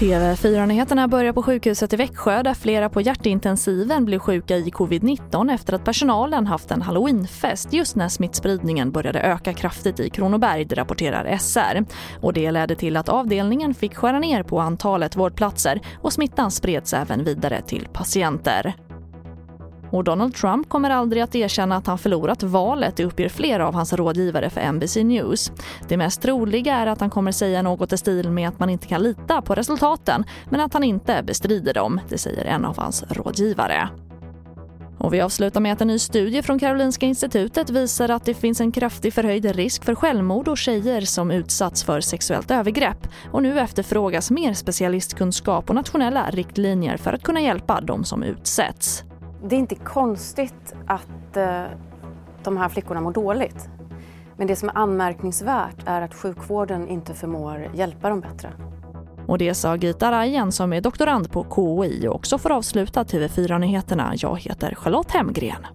TV4-nyheterna börjar på sjukhuset i Växjö där flera på hjärtintensiven blev sjuka i covid-19 efter att personalen haft en halloweenfest just när smittspridningen började öka kraftigt i Kronoberg, det rapporterar SR. Och det ledde till att avdelningen fick skära ner på antalet vårdplatser och smittan spreds även vidare till patienter. Och Donald Trump kommer aldrig att erkänna att han förlorat valet, det uppger flera av hans rådgivare för NBC News. Det mest troliga är att han kommer säga något i stil med att man inte kan lita på resultaten, men att han inte bestrider dem, det säger en av hans rådgivare. Och vi avslutar med att en ny studie från Karolinska institutet visar att det finns en kraftig förhöjd risk för självmord och tjejer som utsatts för sexuellt övergrepp. Och nu efterfrågas mer specialistkunskap och nationella riktlinjer för att kunna hjälpa de som utsätts. Det är inte konstigt att eh, de här flickorna mår dåligt. Men det som är anmärkningsvärt är att sjukvården inte förmår hjälpa dem bättre. Och det sa Gita Rajen som är doktorand på KI och också får avsluta TV4-nyheterna. Jag heter Charlotte Hemgren.